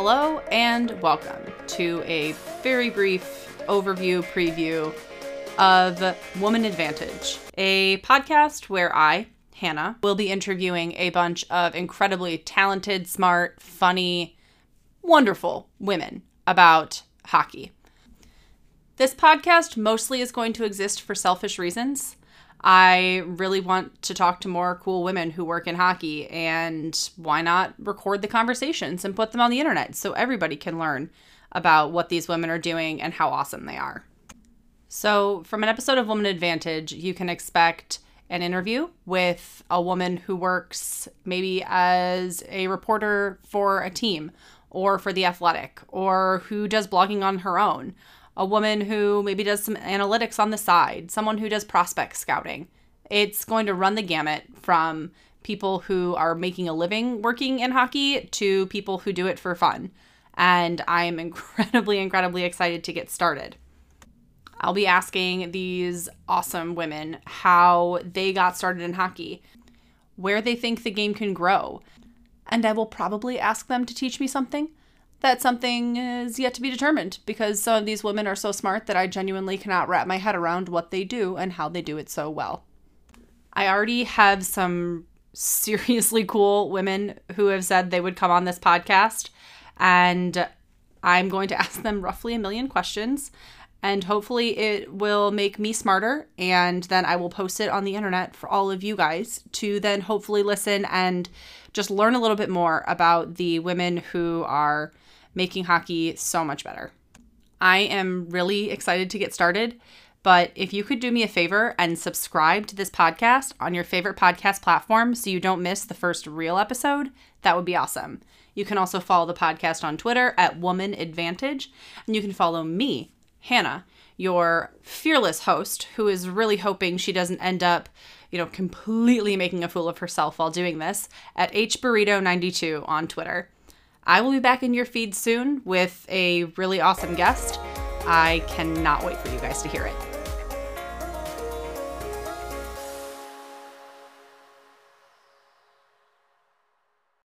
Hello and welcome to a very brief overview preview of Woman Advantage, a podcast where I, Hannah, will be interviewing a bunch of incredibly talented, smart, funny, wonderful women about hockey. This podcast mostly is going to exist for selfish reasons. I really want to talk to more cool women who work in hockey, and why not record the conversations and put them on the internet so everybody can learn about what these women are doing and how awesome they are. So, from an episode of Woman Advantage, you can expect an interview with a woman who works maybe as a reporter for a team or for The Athletic or who does blogging on her own a woman who maybe does some analytics on the side, someone who does prospect scouting. It's going to run the gamut from people who are making a living working in hockey to people who do it for fun. And I'm incredibly, incredibly excited to get started. I'll be asking these awesome women how they got started in hockey, where they think the game can grow, and I will probably ask them to teach me something that something is yet to be determined because some of these women are so smart that I genuinely cannot wrap my head around what they do and how they do it so well. I already have some seriously cool women who have said they would come on this podcast, and I'm going to ask them roughly a million questions. And hopefully, it will make me smarter. And then I will post it on the internet for all of you guys to then hopefully listen and just learn a little bit more about the women who are making hockey so much better. I am really excited to get started, but if you could do me a favor and subscribe to this podcast on your favorite podcast platform so you don't miss the first real episode, that would be awesome. You can also follow the podcast on Twitter at Woman Advantage, and you can follow me, Hannah, your fearless host, who is really hoping she doesn't end up, you know, completely making a fool of herself while doing this, at hburrito92 on Twitter. I will be back in your feed soon with a really awesome guest. I cannot wait for you guys to hear it.